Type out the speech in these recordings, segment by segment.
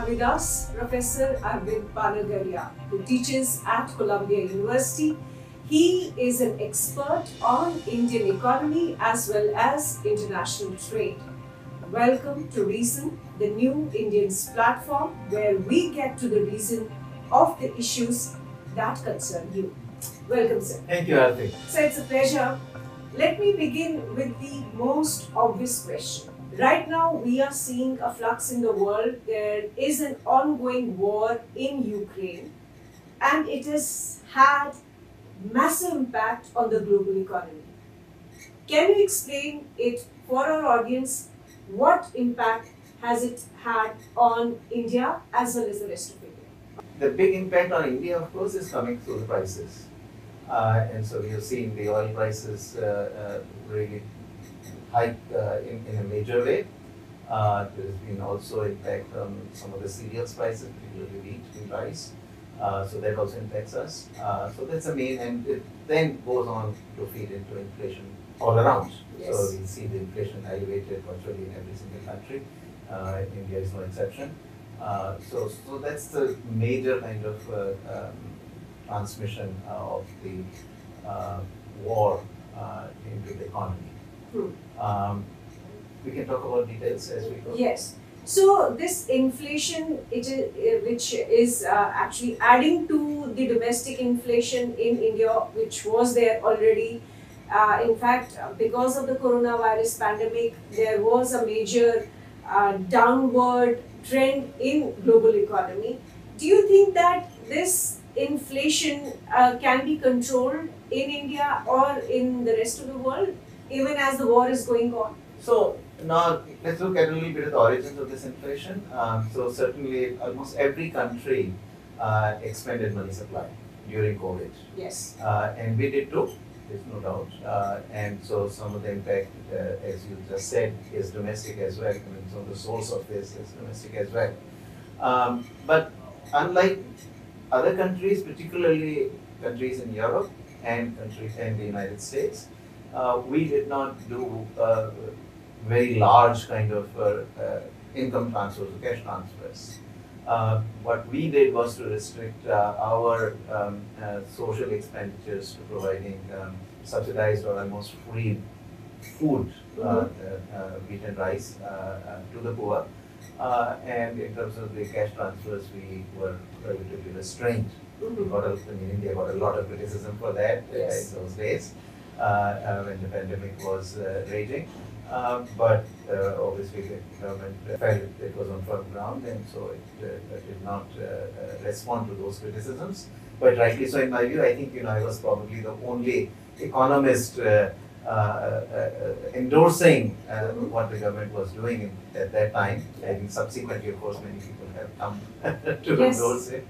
have with us Professor Arvind Panagariya, who teaches at Columbia University. He is an expert on Indian economy as well as international trade. Welcome to Reason, the new Indians platform where we get to the reason of the issues that concern you. Welcome, sir. Thank you, Aarti. So it's a pleasure. Let me begin with the most obvious question. Right now, we are seeing a flux in the world. There is an ongoing war in Ukraine, and it has had massive impact on the global economy. Can you explain it for our audience? What impact has it had on India as well as the rest of India? The big impact on India, of course, is coming through the prices. Uh, and so we have seen the oil prices uh, uh, really hike uh, in, in a major way. Uh, there's been also impact on some of the cereals prices, particularly wheat and rice. Uh, so that also impacts us. Uh, so that's the main, and it then goes on to feed into inflation all around. Yes. So we see the inflation elevated virtually in every single country. Uh, India is no exception. Uh, so, so that's the major kind of uh, um, transmission uh, of the uh, war uh, into the economy. Um, we can talk about details as we go. Yes. So this inflation, it is, uh, which is uh, actually adding to the domestic inflation in India, which was there already. Uh, in fact, uh, because of the coronavirus pandemic, there was a major uh, downward trend in global economy. Do you think that this inflation uh, can be controlled in India or in the rest of the world, even as the war is going on? So now let's look at a little bit of the origins of this inflation. Um, so certainly, almost every country uh, expanded money supply during COVID, Yes. uh, and we did too. There's no doubt. Uh, and so some of the impact, uh, as you just said, is domestic as well. I mean, so the source of this is domestic as well. Um, but unlike other countries, particularly countries in Europe and countries in the United States, uh, we did not do uh, very large kind of uh, uh, income transfers, cash transfers. Uh, what we did was to restrict uh, our um, uh, social expenditures to providing um, subsidized or almost free food, uh, uh, uh, wheat and rice, uh, uh, to the poor. Uh, and in terms of the cash transfers, we were relatively restrained. We Mhm. got a, I mean, India got a lot of criticism for that Yes. in those days when the pandemic was uh, raging. Uh, but uh, obviously the government felt it was on firm ground and so it uh, did not uh, uh, respond to those criticisms. But rightly so in my view, I think you know I was probably the only economist uh, uh, uh, uh, endorsing uh, what the government was doing in, at that time. I think subsequently, of course, many people have come to Yes. endorse it.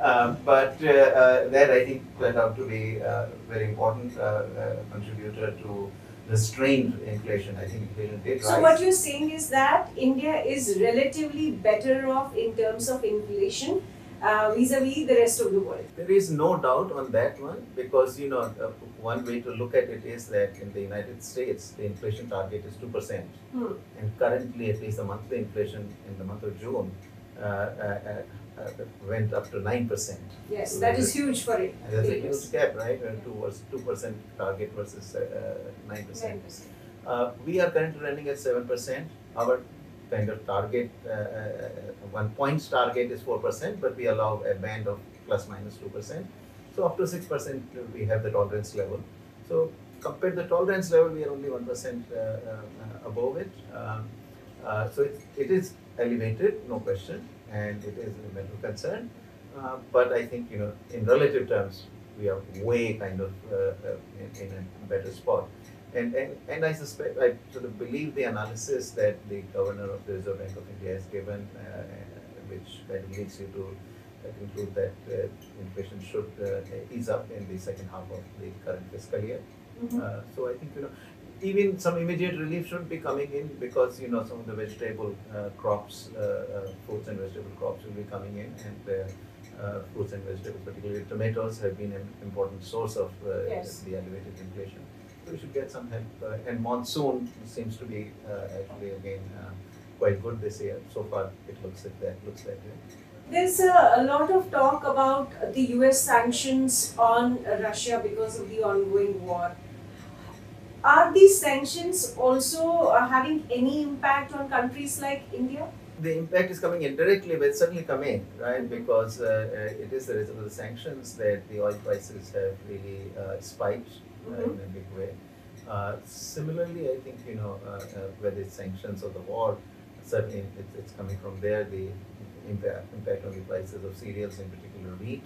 Um, but uh, uh, that I think turned out to be a very important uh, uh, contributor to restrained inflation. I think inflation did So rise. what you're saying is that India is relatively better off in terms of inflation uh, vis-a-vis the rest of the world. There is no doubt on that one because you know uh, one way to look at it is that in the United States the inflation target is two percent, Hmm. and currently at least the monthly inflation in the month of June uh, uh, uh, uh, went up to nine percent. Yes, that is huge for it. That's a huge gap, right? When two was two percent target versus uh, nine percent. 9%. Uh, we are currently running at seven percent. Our kind of target, uh, uh, one points target is four percent, but we allow a band of plus minus minus two percent. So up to six percent, we have the tolerance level. So compared to the tolerance level, we are only one percent uh, uh, above it. Um, uh, so it, it is elevated, no question, and it is a matter of concern. Uh, but I think you know, in relative terms, we are way kind of uh, uh, in, in a better spot. And, and, and I suspect, I sort of believe the analysis that the governor of the Reserve Bank of India has given, uh, which kind of leads you to uh, conclude that uh, inflation should uh, ease up in the second half of the current fiscal year. Mhm. Uh, so I think you know, even some immediate relief should be coming in because you know some of the vegetable uh, crops, uh, uh, fruits and vegetable crops will be coming in, and uh, uh, fruits and vegetables, particularly tomatoes, have been an important source of uh, Yes. the elevated inflation. So we should get some help. Uh, and monsoon seems to be uh, actually again uh, quite good this year. So far, it looks like that. Looks that way. There's a, a lot of talk about the US sanctions on Russia because of the ongoing war. Are these sanctions also uh, having any impact on countries like India? The impact is coming indirectly, but it's certainly coming, right? Because uh, uh, it is the result of the sanctions that the oil prices have really uh, spiked uh, in a big way. Uh, similarly, I think you know uh, uh, whether it's sanctions or the war, certainly it's, it's coming from there. The impact impact on the prices of cereals, in particular wheat.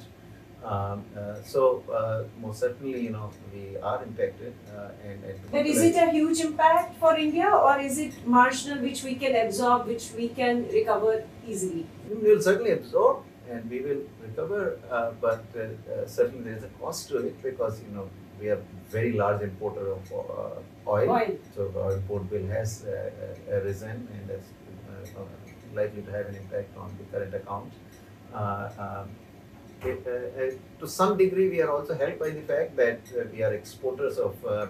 Um, uh, so uh, most certainly, you know, we are impacted, uh, and, and But is it a huge impact for India or is it marginal which we can absorb, which we can recover easily? We will certainly absorb and we will recover, uh, but uh, uh, certainly there is a cost to it because you know we are very large importer of uh, oil. Oil. So our import bill has risen and that's uh, likely to have an impact on the current account. Uh, um, it, uh, uh, to some degree, we are also helped by the fact that uh, we are exporters of uh,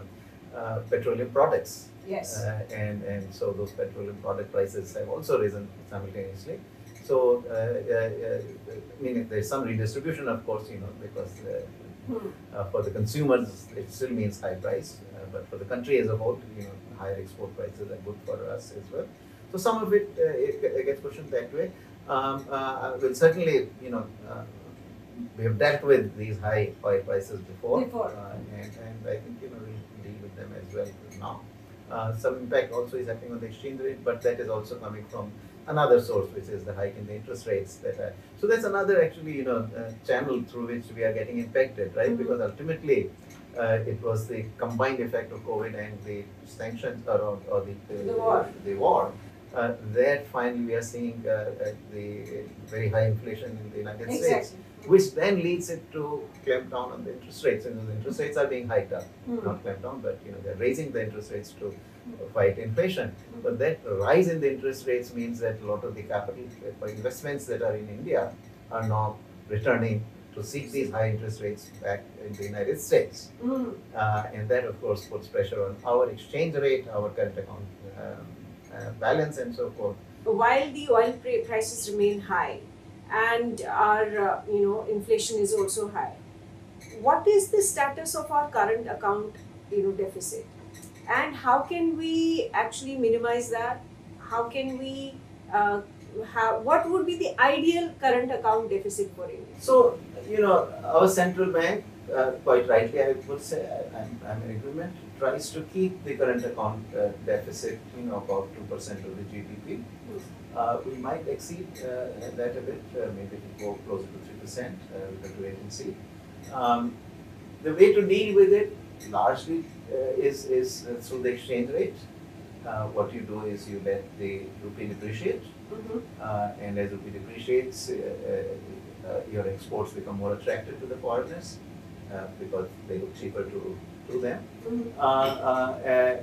uh, petroleum products. Yes. Uh, and, and so those petroleum product prices have also risen simultaneously. So, uh, uh, uh, I mean, there's some redistribution, of course, you know, because uh, Hmm. uh, for the consumers, it still means high price, uh, but for the country as a whole, you know, higher export prices are good for us as well. So some of it, uh, it, it gets cushioned that way. Um, uh, will certainly, you know, uh, we have dealt with these high oil prices before, Before. Uh, and, and I think you know we'll deal with them as well now. Uh, some impact also is happening on the exchange rate, but that is also coming from another source, which is the hike in the interest rates. That are, so that's another actually you know uh, channel through which we are getting impacted, right? Mhm. Because ultimately. Uh, it was the combined effect of COVID and the sanctions around or, the, The war. The war. Uh, that finally we are seeing uh, the very high inflation in the United States Exactly. Which then leads it to clamp down on the interest rates. And the interest rates are being hiked up, Hmm. not clamp down, but you know they're raising the interest rates to fight inflation. But that rise in the interest rates means that a lot of the capital for investments that are in India are now returning to seek these high interest rates back in the United States. Hmm. Uh, and that, of course, puts pressure on our exchange rate, our current account um, uh, balance, and so forth. While the oil prices remain high and our uh, you know inflation is also high, what is the status of our current account you know deficit, and how can we actually minimize that? How can we uh, have what would be the ideal current account deficit for India? So, you know, our central bank, uh, quite rightly, I would say, I'm, I'm in agreement, tries to keep the current account uh, deficit, you know, about 2% of the GDP. Uh, we might exceed uh, that a bit, uh, maybe go closer to 3%, uh, we have to wait and see. Um, the way to deal with it largely uh, is, is uh, through the exchange rate. Uh, what you do is you let the rupee depreciate Mhm. uh, and as rupee depreciates, uh, uh, uh, your exports become more attractive to the foreigners uh, because they look cheaper to, to them. Mhm. Uh, uh,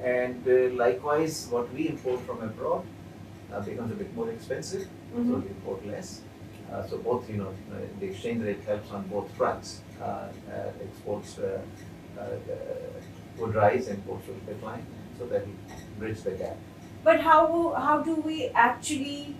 and uh, likewise, what we import from abroad uh, becomes a bit more expensive, so Mhm. we import less. Uh, so both, you know, uh, the exchange rate helps on both fronts. Uh, uh, exports uh, uh, uh, would rise, and imports would decline, so that we bridge the gap. But how how do we actually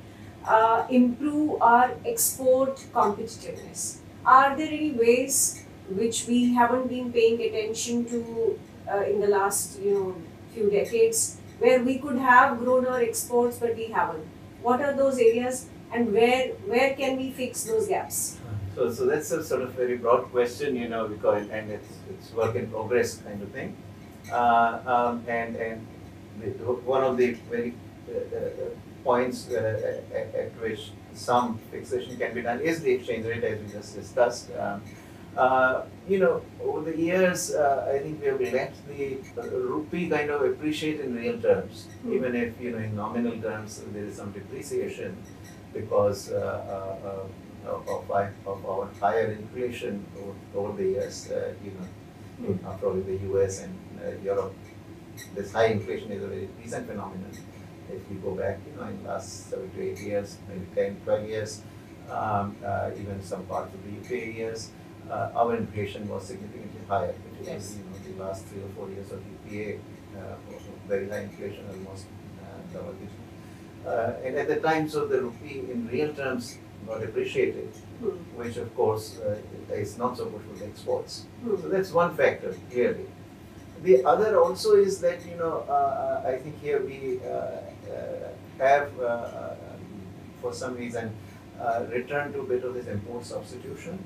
uh, improve our export competitiveness? Are there any ways which we haven't been paying attention to uh, in the last you know few decades where we could have grown our exports but we haven't? What are those areas and where where can we fix those gaps? So, so that's a sort of very broad question, you know, because and it's it's work in progress kind of thing, uh, um, and and the, one of the very uh, uh, points uh, at, at which some fixation can be done is the exchange rate, as we just discussed. Um, uh, you know, over the years, uh, I think we have let the uh, rupee kind of appreciate in real terms, Hmm. even if you know in nominal terms there is some depreciation because uh, uh, uh, of, of, our- of our higher inflation over, over the years, uh, you know, in, after all, in the US and uh, Europe, this high inflation is a very recent phenomenon. If we go back, you know, in the last seven to eight years, maybe 10, 12 years, um, uh, even some parts of the UK years, uh, our inflation was significantly higher, which Yes. you know, the last three or four years of UPA, uh, very high inflation, almost uh, double digit. Uh, and at the time, so the rupee in real terms got appreciated, Hmm. which of course uh, is not so good for the exports. Hmm. So that's one factor, clearly. The other also is that, you know, uh, I think here we uh, uh, have, for some reason, uh, returned to a bit of this import substitution.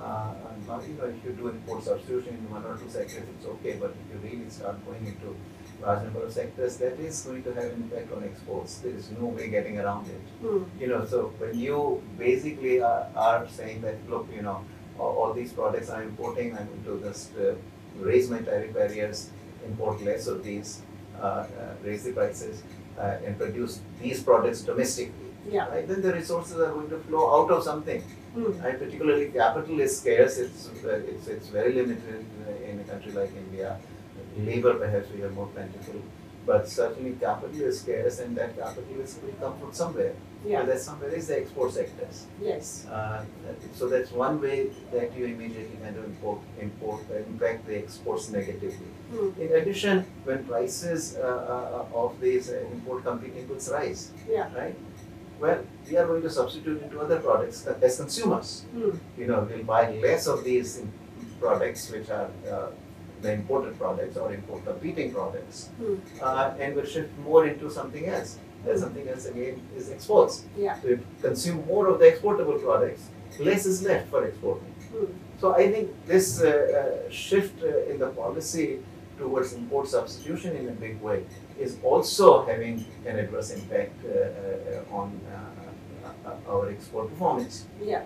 Uh, and you if you do import substitution in one or two sectors, it's okay, but if you really start going into large number of sectors, that is going to have an impact on exports. There is no way getting around it Hmm. you know, so when you basically are, are saying that, look, you know, all, all these products I'm importing, I'm going to just uh, raise my tariff barriers, import less of these, uh, uh, raise the prices, uh, and produce these products domestically. Yeah. Right? Then the resources are going to flow out of something. Hmm. Right? Particularly capital is scarce. It's uh, it's it's very limited in a country like India. Labor perhaps we have more plentiful, but certainly capital is scarce, and that capital is will come from somewhere. Yeah. So that somewhere is the export sectors. Yes. Uh, so that's one way that you immediately kind of import, import uh, impact the exports negatively. Hmm. In addition, when prices uh, uh, of these uh, import competing goods rise, Yeah. right? Well, we are going to substitute into other products as consumers. Hmm. You know, we'll buy less of these products which are uh, the imported products or import competing products, Hmm. uh, and we'll shift more into something else. That something else again is exports. Yeah. So if you consume more of the exportable products, less is left for exporting. Hmm. So I think this uh, uh, shift uh, in the policy towards import substitution in a big way is also having an adverse impact uh, uh, on uh, uh, our export performance. Yeah.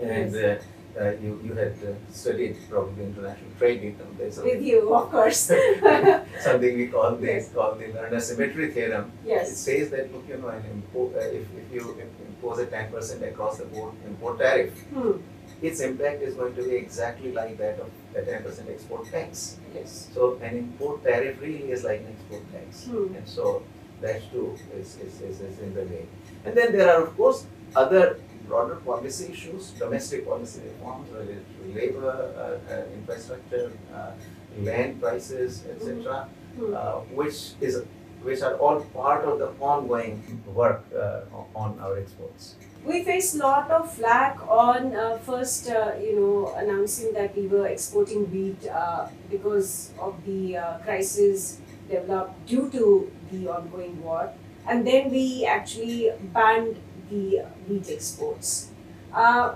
And uh, uh, you, you had uh, studied probably international trade. There's With you, of course. something we call the, Yes. call the Lerner symmetry theorem. Yes. It says that look, you know, an import, uh, if, if you impose a 10% across the board import tariff, Hmm. its impact is going to be exactly like that of the 10% export tax. Yes. So an import tariff really is like an export tax. Hmm. And so that too is, is, is, is in the way. And then there are of course other broader policy issues, domestic policy reforms related to labor, uh, uh, infrastructure, uh, land prices, etc., Hmm. uh, which is which are all part of the ongoing work uh, on our exports. We faced a lot of flack on uh, first, uh, you know, announcing that we were exporting wheat uh, because of the uh, crisis developed due to the ongoing war, and then we actually banned the wheat exports. Uh,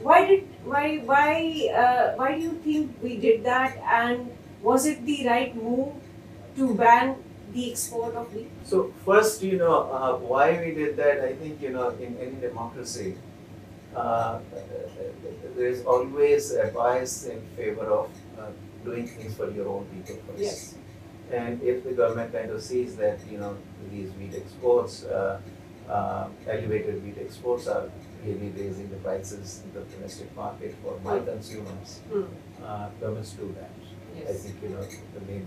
why did why why why do you think we did that, and was it the right move to ban the export of wheat? So first, you know, uh, why we did that, I think, you know, in any democracy, uh, there is always a bias in favor of uh, doing things for your own people first. Yes. And if the government kind of sees that, you know, these wheat exports, uh, uh, elevated wheat exports are really raising the prices in the domestic market for my consumers, Hmm. uh, governments do that. Yes. I think, you know, the main,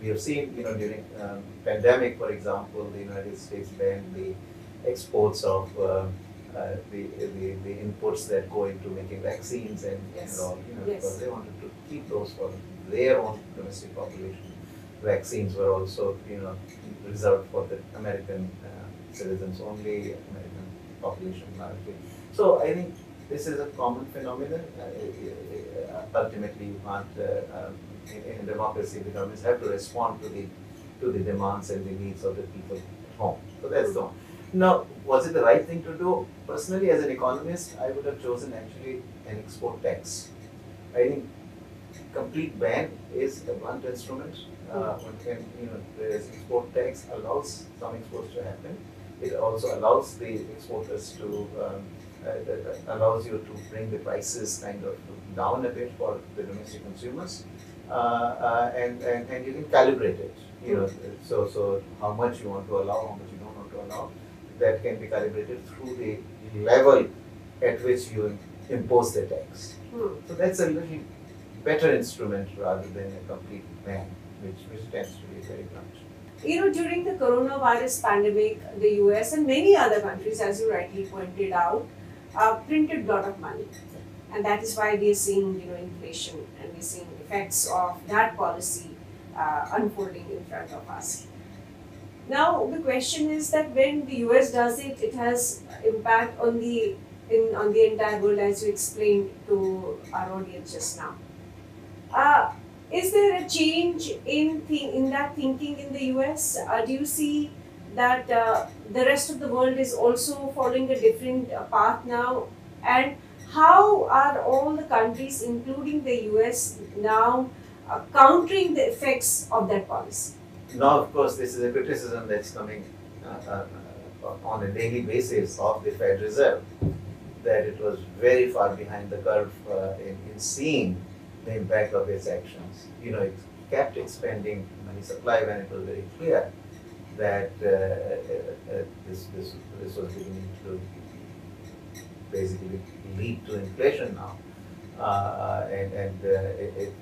we have seen, you know, during um, pandemic, for example, the United States banned the exports of uh, uh, the, the, the inputs that go into making vaccines and, Yes. and all, you know, Yes. because they wanted to keep those for their own domestic population. Vaccines were also, you know, reserved for the American uh, citizens only, American population largely. So I think this is a common phenomenon. Uh, uh, ultimately, you can't, uh, um, in, in a democracy, the governments have to respond to the to the demands and the needs of the people at home. So that's the one. Now, was it the right thing to do? Personally, as an economist, I would have chosen actually an export tax. I think complete ban is a blunt instrument. Uh, one can, you know, is export tax allows some exports to happen. It also allows the exporters to um, uh, allows you to bring the prices kind of down a bit for the domestic consumers, and, and and you can calibrate it. You know, so so how much you want to allow, how much you don't want to allow, that can be calibrated through the level at which you impose the tax. Hmm. So that's a little better instrument rather than a complete ban, which which tends to be very blunt. You know, during the coronavirus pandemic, the US and many other countries, as you rightly pointed out, uh, printed a lot of money. And that is why we are seeing, you know, inflation and we're seeing effects of that policy uh, unfolding in front of us. Now the question is that when the US does it, it has impact on the in on the entire world, as you explained to our audience just now. Uh, is there a change in in that thinking in the US? Uh, do you see that uh, the rest of the world is also following a different uh, path now? And how are all the countries, including the US, now uh, countering the effects of that policy? Now, of course, this is a criticism that's coming uh, uh, on a daily basis of the Fed Reserve, that it was very far behind the curve uh, in, in seeing the impact of its actions. You know, it kept expanding money supply when it was very clear that uh, uh, this, this, this was beginning to basically lead to inflation now. Uh, and and uh, it, it,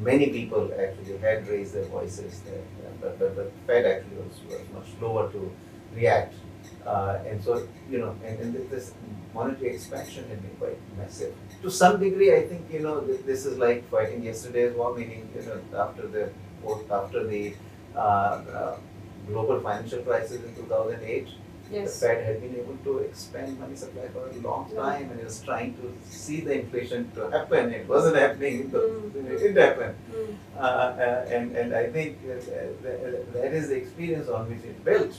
many people actually had raised their voices there, but, but the Fed actually was, was much slower to react. Uh, and so, you know, and, and this monetary expansion had been quite massive. To some degree, I think, you know, this is like fighting yesterday's war, meaning, you know, after the, after the uh, uh, global financial crisis in 2008, Yes. the Fed had been able to expand money supply for a long time and it was trying to see the inflation to happen. It wasn't happening, but Mm. it did happen. Mm. Uh, uh, and, and I think uh, that is the experience on which it built.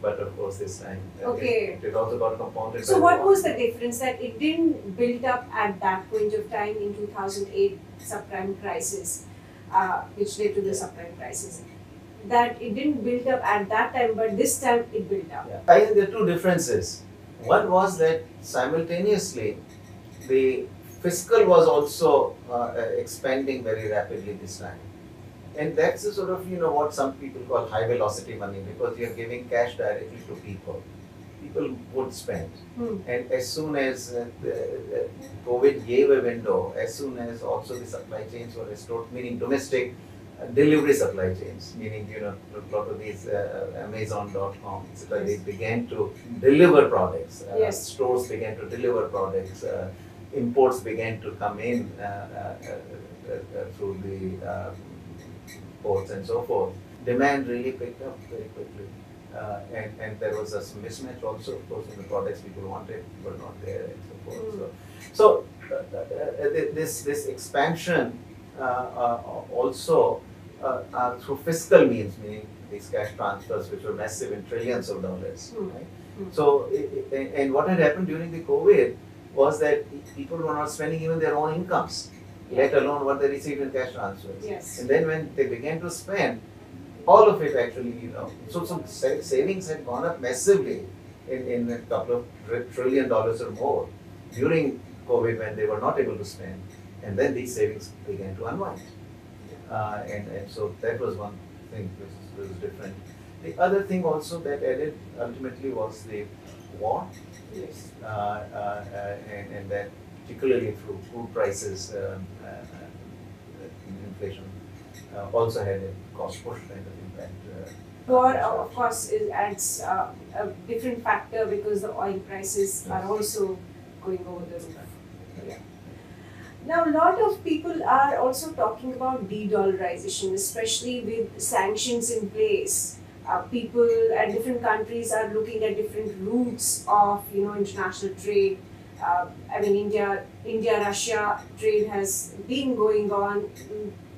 But of course, this time uh, Okay. it, it also got compounded. So what was the difference that it didn't build up at that point of time in 2008 subprime crisis, uh, which led to the subprime crisis? That it didn't build up at that time, but this time it built up. Yeah. I think there are two differences. One was that simultaneously the fiscal was also uh, uh, expanding very rapidly this time. And that's the sort of, you know, what some people call high velocity money because you're giving cash directly to people. People would spend. Hmm. And as soon as uh, the, the COVID gave a window, as soon as also the supply chains were restored, meaning domestic uh, delivery supply chains, meaning you know a lot of these uh, Amazon.com, etc. They began to deliver products. Uh, Yes. Stores began to deliver products. Uh, imports began to come in uh, uh, uh, uh, uh, through the ports and so forth. Demand really picked up very quickly. Uh, and, and there was a mismatch also, of course, in the products people wanted were not there and so forth. So, so uh, uh, uh, this, this expansion uh, uh, also uh, uh, through fiscal means, meaning these cash transfers, which were massive in trillions of dollars. Hmm. Right? Hmm. So, and what had happened during the COVID was that people were not spending even their own incomes, let alone what they received in cash transfers. Yes. And then when they began to spend, all of it actually, you know, so some sa- savings had gone up massively in, in a couple of tr- trillion dollars or more during COVID when they were not able to spend. And then these savings began to unwind. Uh, and, and so that was one thing which was different. The other thing also that added ultimately was the war. Yes. Uh, uh, uh, and, and that particularly through food prices, um, uh, uh, inflation uh, also had a cost push kind of impact. Uh, War, of course, is, adds uh, a different factor because the oil prices are also going over the roof. Yeah. Now, a lot of people are also talking about de-dollarization, especially with sanctions in place. Uh, people at different countries are looking at different routes of, you know, international trade. Uh, I mean, India, India-Russia trade has been going on,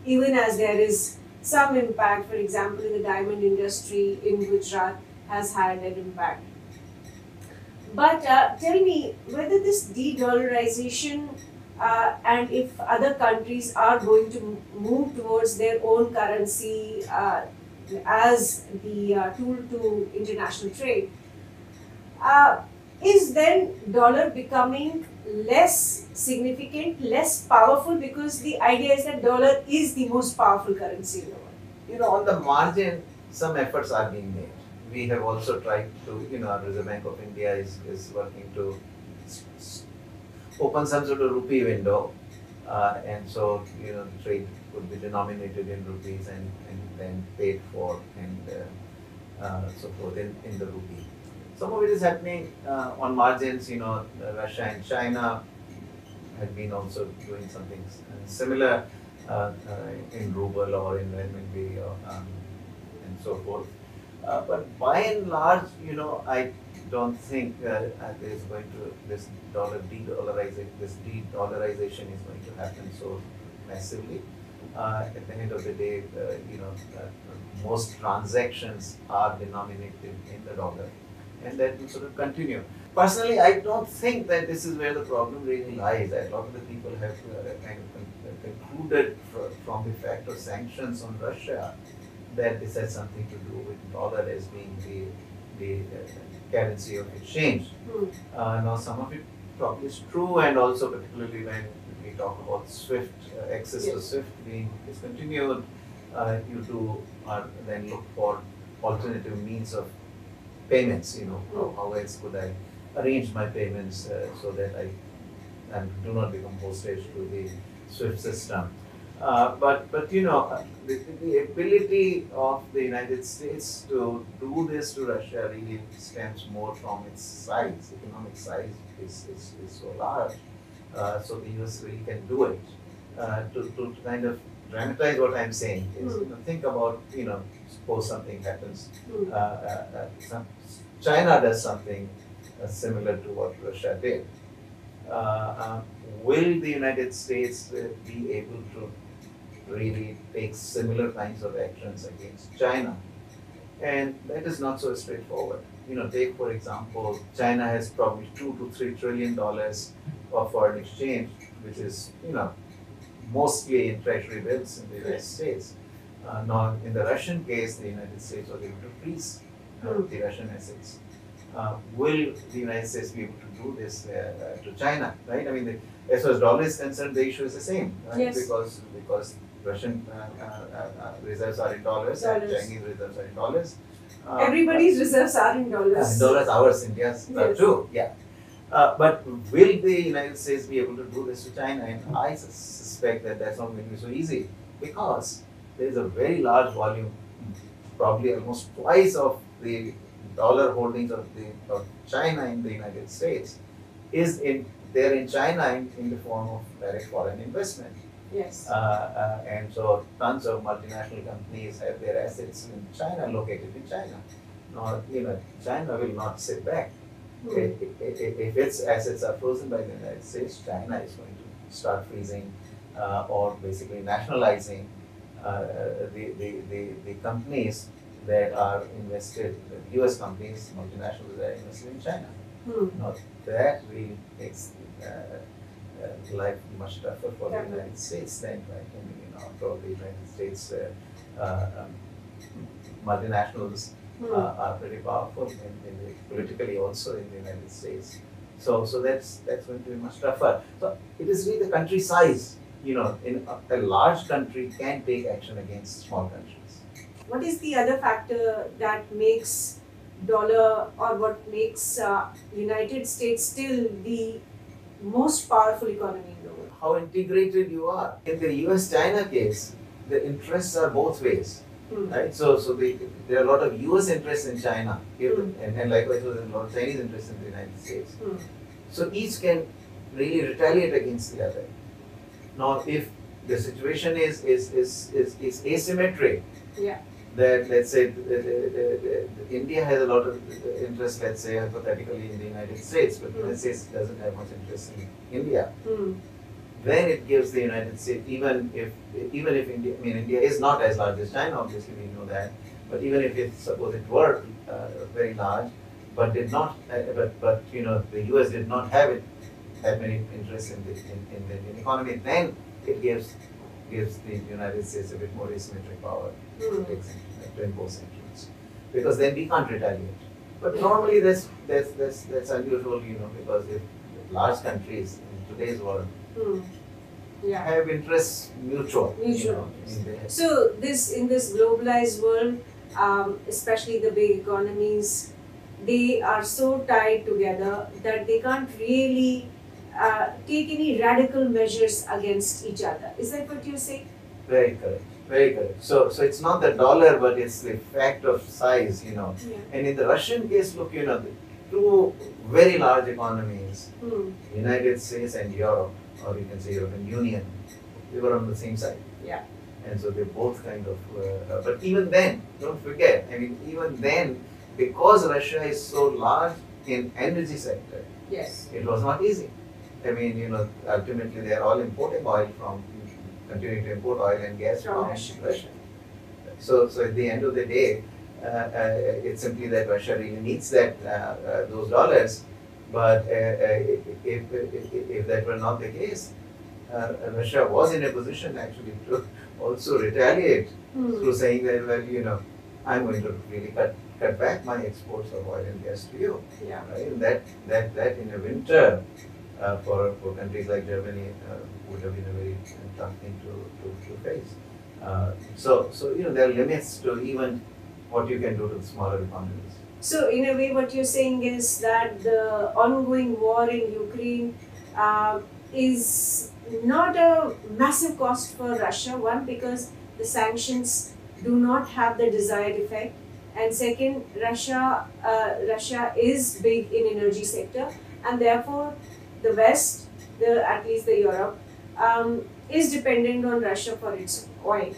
even as there is some impact. For example, in the diamond industry in Gujarat has had an impact. But uh, tell me whether this de-dollarization uh, and if other countries are going to move towards their own currency uh, as the uh, tool to international trade, uh, is then dollar becoming less significant, less powerful because the idea is that dollar is the most powerful currency in the world. you know, on the margin, some efforts are being made. We have also tried to, you know, Reserve Bank of India is, is working to open some sort of rupee window. Uh, and so, you know, the trade could be denominated in rupees and, and then paid for and uh, uh, so forth in, in the rupee. Some of it is happening uh, on margins, you know, Russia and China had been also doing something uh, similar in ruble or in renminbi or, um, and so forth. But by and large, you know, I don't think uh, there's going to this dollar de-dollarization, this de-dollarization is going to happen so massively. Uh, at the end of the day, uh, you know, uh, most transactions are denominated in the dollar, and that will sort of continue. Personally, I don't think that this is where the problem really lies. A lot of the people have uh, kind of concluded fr- from the fact of sanctions on Russia that this has something to do with dollar as being the the uh, currency of exchange. Hmm. Uh, now, some of it probably is true, and also particularly when we talk about SWIFT, uh, access to SWIFT being discontinued, uh, you do uh, then look for alternative means of payments. You know, how, how else could I arrange my payments uh, so that I and do not become hostage to the SWIFT system. Uh, but but you know the, the ability of the United States to do this to Russia really stems more from its size, economic size is, is, is so large. Uh, so the US really can do it. Uh, to, to kind of dramatize what I'm saying is you know, think about you know suppose something happens Hmm. uh, uh, uh, some, China does something uh, similar to what Russia did. Um, will the United States be able to really take similar kinds of actions against China? And that is not so straightforward. You know, take for example, China has probably two to three trillion dollars of foreign exchange, which is you know mostly in treasury bills in the United States. Uh, now, in the Russian case, the United States was able to freeze uh, the Russian assets. Uh, will the United States be able to do this uh, uh, to China? Right? I mean, the, as far as dollar is concerned, the issue is the same, right? Yes. Because because Russian uh, uh, uh, reserves are in dollars, and Chinese reserves are in dollars. Uh, Everybody's reserves are in dollars. dollars, ours, India's Yes. too. Yeah. Uh, but will the United States be able to do this to China? And I suspect that that's not going to be so easy because there is a very large volume, probably almost twice of the dollar holdings of the of China in the United States, is in there in China in, in the form of direct foreign investment. Yes. Uh, uh, and so tons of multinational companies have their assets in China, located in China. Now, you know, China will not sit back. Hmm. If, if, if its assets are frozen by the United States, China is going to start freezing uh, or basically nationalizing uh, the, the, the, the companies that are invested, the US companies, multinationals that are invested in China. Hmm. Now, that really makes uh, uh, life much tougher for the United States then, right? I mean, you know, probably the United States uh, uh, um, multinationals uh, are pretty powerful in, in the, politically also in the United States. So, so that's that's going to be much tougher. So it is really the country size. You know, in a, a large country can take action against small countries. What is the other factor that makes dollar or what makes uh, United States still the most powerful economy in the world? How integrated you are. In the U.S.-China case, the interests are both ways. Hmm. Right, so so the, there are a lot of U.S. interests in China, here, Mm. and, and likewise there are a lot of Chinese interests in the United States. Hmm. So each can really retaliate against the other. Now, if the situation is is is is, is asymmetric, Yeah. That let's say the, the, the India has a lot of interest, let's say hypothetically in the United States, but the United States doesn't have much interest in India. Hmm. Then it gives the United States, even if even if India, I mean India is not as large as China, obviously we know that, but even if it suppose it were uh, very large, but did not, uh, but but you know the U.S. did not have it that many interests in the in, in the Indian economy, then it gives gives the United States a bit more asymmetric power to take sanctions, to impose sanctions, because then we can't retaliate. But normally that's that's that's that's unusual, you know, because if large countries in today's world Hmm. Yeah. have interests mutual. You Mutual. know, they have- So this in this globalized world, um, especially the big economies, they are so tied together that they can't really uh, take any radical measures against each other. Is that what you're saying? Very correct. Very correct. So, so it's not the dollar, but it's the fact of size, you know. Yeah. And in the Russian case, look, you know, the two very large economies, Hmm. United States and Europe, or you can say European Union, they were on the same side. Yeah. and so they both kind of. Uh, but even then, don't forget. I mean, even then, because Russia is so large in energy sector, Yes. it was not easy. I mean, you know, ultimately they are all importing oil from, continuing to import oil and gas From from, Russia. So, so at the end of the day, uh, uh, it's simply that Russia really needs that uh, uh, those dollars. But uh, uh, if, if, if that were not the case, uh, Russia was in a position actually to also retaliate Hmm. through saying that, well, you know, I'm going to really cut, cut back my exports of oil and gas to you. Yeah. Right? And that, that, that in a winter uh, for, for countries like Germany uh, would have been a very tough thing to, to, to face. Uh, so, so, you know, there are limits to even what you can do to the smaller economies. So, in a way, what you're saying is that the ongoing war in Ukraine uh, is not a massive cost for Russia. One, because the sanctions do not have the desired effect, and second, Russia uh, Russia is big in energy sector, and therefore the West, the at least the Europe, um, is dependent on Russia for its oil.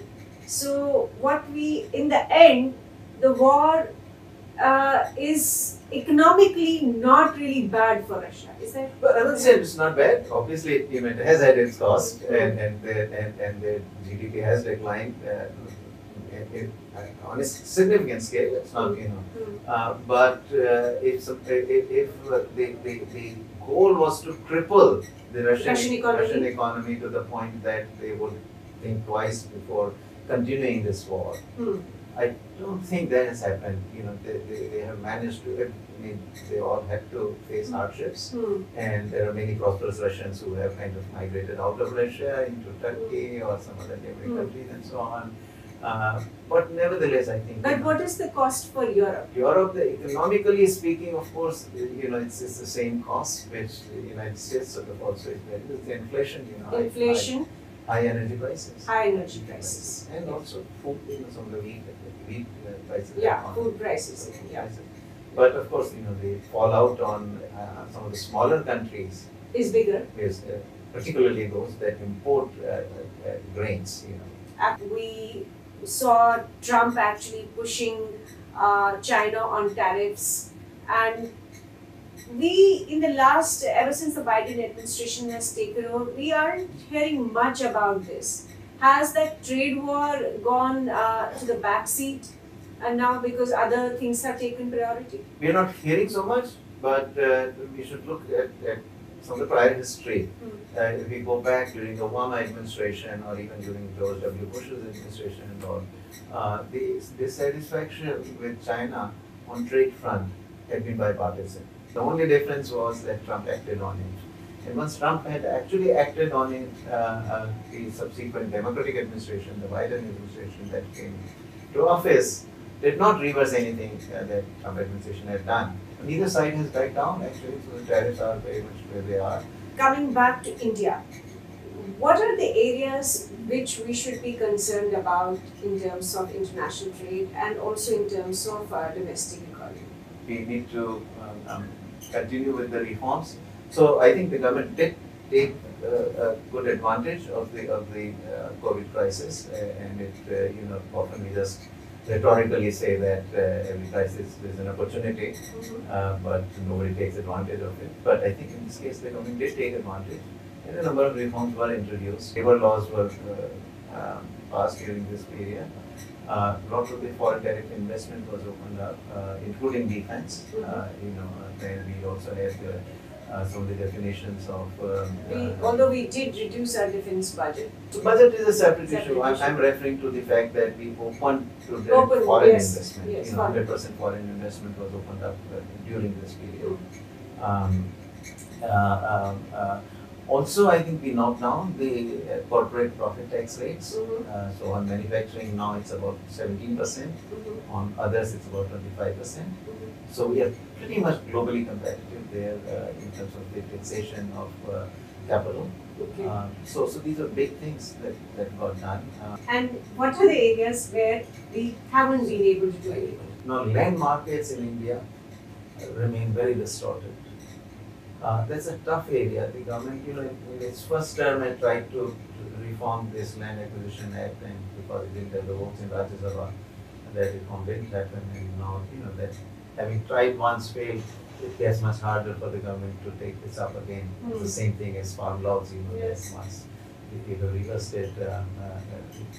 So, what we in the end, the war uh, is economically not really bad for Russia. Is that? But I would say it's not bad. Obviously, it has had its cost, and and the, and, and the GDP has declined uh, in, uh, on a significant scale. It's not, you know, Hmm. uh, but uh, if, some- if, if the, the, the goal was to cripple the Russian, Russian economy. Russian economy to the point that they would think twice before continuing this war. Hmm. I don't think that has happened. You know, they, they, they have managed to. I mean, they all had to face hardships, Hmm. and there are many prosperous Russians who have kind of migrated out of Russia into Turkey or some other neighboring Hmm. countries and so on. Uh, but nevertheless, I think. But know, what is the cost for Europe? Europe, the, economically speaking, of course, you know, it's, it's the same cost which the United States sort of also is there. It's the inflation, you know, high- Inflation, high, high energy prices, high energy prices. and also food, you know, some of the wheat, wheat uh, prices. Yeah, food prices, yeah. But of course, you know, the fallout on uh, some of the smaller countries Is bigger. is uh, particularly those that import uh, uh, grains, you know. We saw Trump actually pushing uh, China on tariffs, and we, in the last, ever since the Biden administration has taken over, we aren't hearing much about this. Has that trade war gone uh, to the back seat? And now, because other things have taken priority? We are not hearing so much, but uh, we should look at, at of the prior history. Hmm. Uh, if we go back during the Obama administration or even during George W. Bush's administration and all, uh, the dissatisfaction with China on trade front had been bipartisan. The only difference was that Trump acted on it. And once Trump had actually acted on it, uh, uh, the subsequent Democratic administration, the Biden administration that came to office, did not reverse anything uh, that Trump administration had done. Neither side has backed down actually, so the tariffs are very much where they are. Coming back to India, what are the areas which we should be concerned about in terms of international trade and also in terms of uh, domestic economy? we need to um, um, continue with the reforms. So I think the government did take uh, a good advantage of the of the uh, COVID crisis, uh, and it uh, you know often we just rhetorically say that uh, every crisis is an opportunity, uh, but nobody takes advantage of it. But I think in this case the government did take advantage, and a number of reforms were introduced. Labor laws were uh, um, passed during this period. Uh, lot of the foreign direct investment was opened up, uh, including defense. Uh, you know, then we also had uh, some of the definitions of. Um, We, uh, although we did reduce our defense budget, so budget is a separate Separate issue. I'm. I'm referring to the fact that we opened to direct Open, foreign yes, investment. yes, you know, hundred percent foreign investment was opened up uh, during this period. Um, uh, um, uh, also, I think we knocked down the uh, corporate profit tax rates. Mhm. Uh, so on manufacturing now it's about seventeen percent. On others it's about twenty-five percent. So we are pretty much globally competitive there uh, in terms of the taxation of uh, capital. okay. Uh, so, so these are big things that, that got done. Uh, and what are the areas where we haven't been able to do anything? now, land markets in India remain very distorted. Uh, that's a tough area. The government, you know, in, its first term had tried to, to reform this Land Acquisition Act and because it didn't have the votes in Rajya Sabha, that reform didn't happen and now, you know, that having tried once failed, it gets much harder for the government to take this up again. It's Hmm. the same thing as farm laws, you know, Yes. once if you have reversed it, um, uh,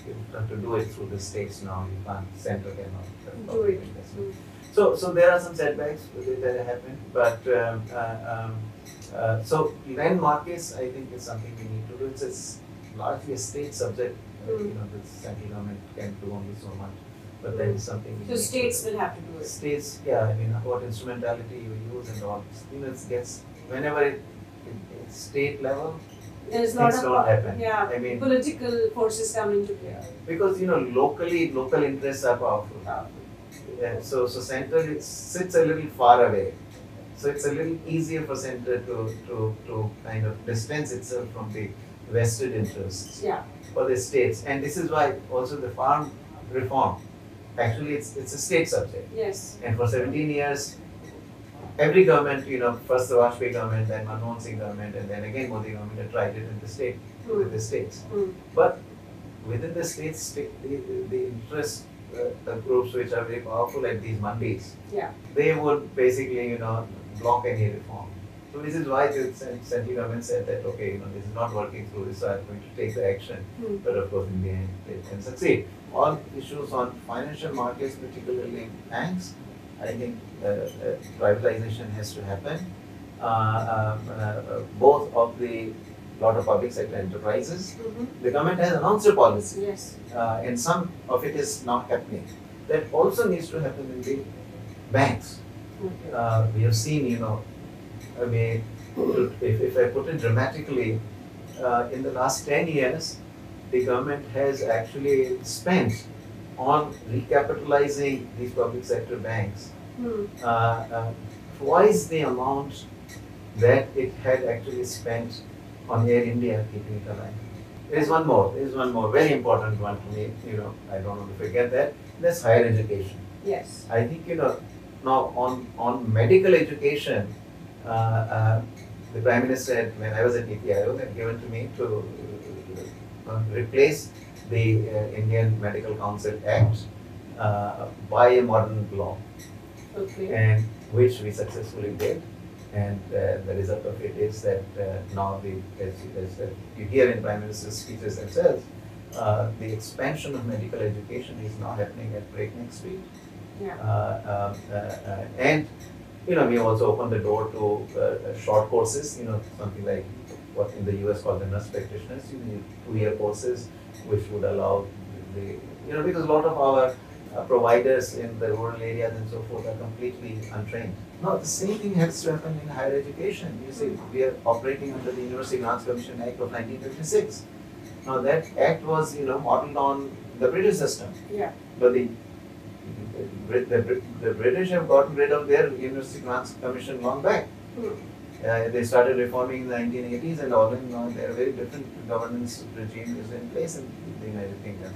you have to do it through the states now, you can't, center cannot. uh, Do it. That's Mm. so, so there are some setbacks that happen, but um, uh, um, uh, so land markets, I think is something we need to do. It's, it's largely a state subject. Uh, Mm. You know, the central government can do only so much, but is something. So states will have to do it. States, yeah, I mean, what instrumentality you use and all. You know, it gets whenever it, it, it's state level, There's a lot of don't happen. yeah I mean- political forces come into play. because you know locally local interests are powerful. Yeah, so so center it sits a little far away. So it's a little easier for center to, to, to kind of distance itself from the vested interests Yeah. for the states. And this is why also the farm reform, actually it's, it's a state subject. Yes. And for 17 years, every government, you know, first the Vajpayee government, then Manmohan Singh government, and then again Modi government had tried it in the state, with Hmm. the states. Hmm. But within the states, the, the interest uh, uh, groups which are very powerful at these mandis, Yeah. they would basically, you know, block any reform. So this is why central government said that, okay, you know, this is not working through, so I'm going to take the action. Hmm. But of course, in the end, they can succeed. All issues on financial markets, particularly banks, I think uh, uh, privatization has to happen. Uh, um, uh, uh, both of the lot of public sector enterprises. Mhm. The government has announced a policy, Yes. uh, and some of it is not happening. That also needs to happen in the banks. Okay. Uh, we have seen, you know, I mean, if, if I put it dramatically, uh, in the last 10 years, the government has actually spent on recapitalizing these public sector banks Hmm. uh, uh, twice the amount that it had actually spent on Air India keeping it alive. There is one more, there is one more very important one to me, you know, I don't want to forget that, that's higher education. Yes. I think, you know, now on, on medical education, the Prime Minister, had, when I was at Aayog, had given to me to uh, replace the uh, Indian Medical Council Act uh, by a modern law, Okay. and which we successfully did. And uh, the result of it is that uh, now the, as, as uh, you hear in Prime Minister's speeches themselves, uh, the expansion of medical education is now happening at breakneck speed. Yeah. Uh, um, uh, uh, and you know, we have also opened the door to uh, short courses. You know, something like what in the US called the nurse practitioners. You need two-year courses, which would allow the you know because a lot of our uh, providers in the rural areas and so forth are completely untrained. Now, the same thing has to happen in higher education. You see, we are operating under the University Grants Commission Act of 1956. Now, that act was, you know, modeled on the British system. Yeah. But the, the, the, British have gotten rid of their University Grants Commission long back. Hmm. Uh, they started reforming in the 1980s and all in all, there are very different governance regime is in place in the United Kingdom.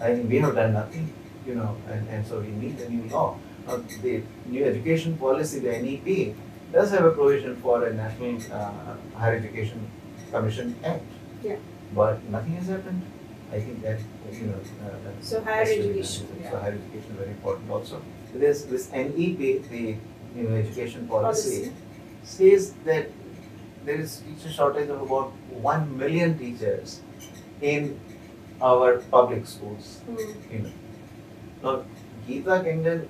I think we have done nothing, you know, and, and so we need a new law. Now, the new education policy, the NEP, does have a provision for a National uh, Higher Education Commission Act. Yeah. But nothing has happened. I think that, know. Uh, So higher has to be done. education, So higher education is very important also. There's this NEP, the you know, education policy, Policy. says that there is teacher shortage of about one million teachers in our public schools. Hmm. You know. Now, Geeta Kingdon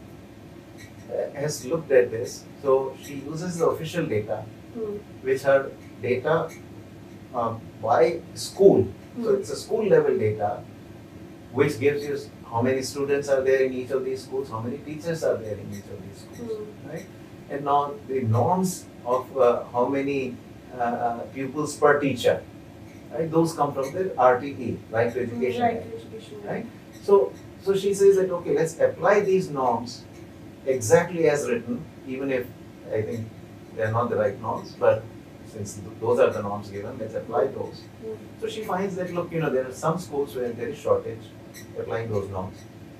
uh, has looked at this, so she uses the official data, Hmm. which are data um, by school. So Hmm. it's a school level data, which gives you how many students are there in each of these schools, how many teachers are there in each of these schools, Hmm. right? And now the norms of uh, how many uh, uh, pupils per teacher, right? Those come from the RTE, Right to Education Right Act, to education. right? So, so she says that okay, let's apply these norms exactly as written, even if I think they are not the right norms, but since those are the norms given, let's apply those. Hmm. So she finds that look, you know, there are some schools where there is shortage, applying those norms.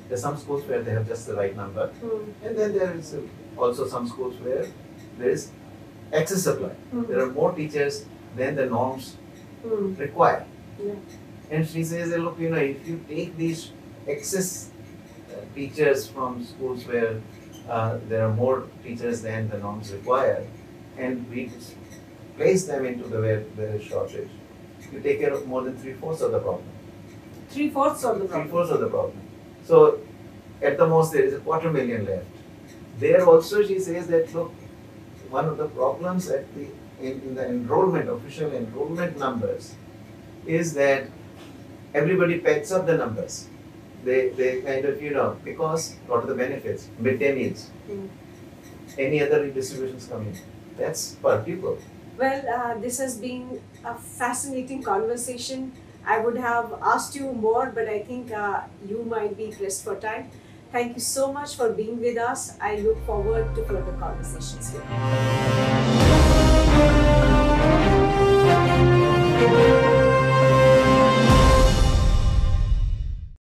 There are some schools where they have just the right number, Hmm. and then there is also some schools where there is excess supply. Hmm. There are more teachers than the norms Hmm. require. Yeah. And she says, look, you know, if you take these excess uh, teachers from schools where uh, there are more teachers than the norms require, and we place them into the where there is shortage, you take care of more than three fourths of the problem. Three fourths of the problem. Three fourths of the problem. So, at the most, there is a quarter million left. There also, she says that look, one of the problems at the in, in the enrollment, official enrollment numbers, is that everybody packs up the numbers. They, they kind of, you know, because what are the benefits? Midday meals. Mm. Any other redistributions coming? That's per pupil. Well, uh, this has been a fascinating conversation. I would have asked you more, but I think uh, you might be pressed for time. Thank you so much for being with us. I look forward to further conversations you.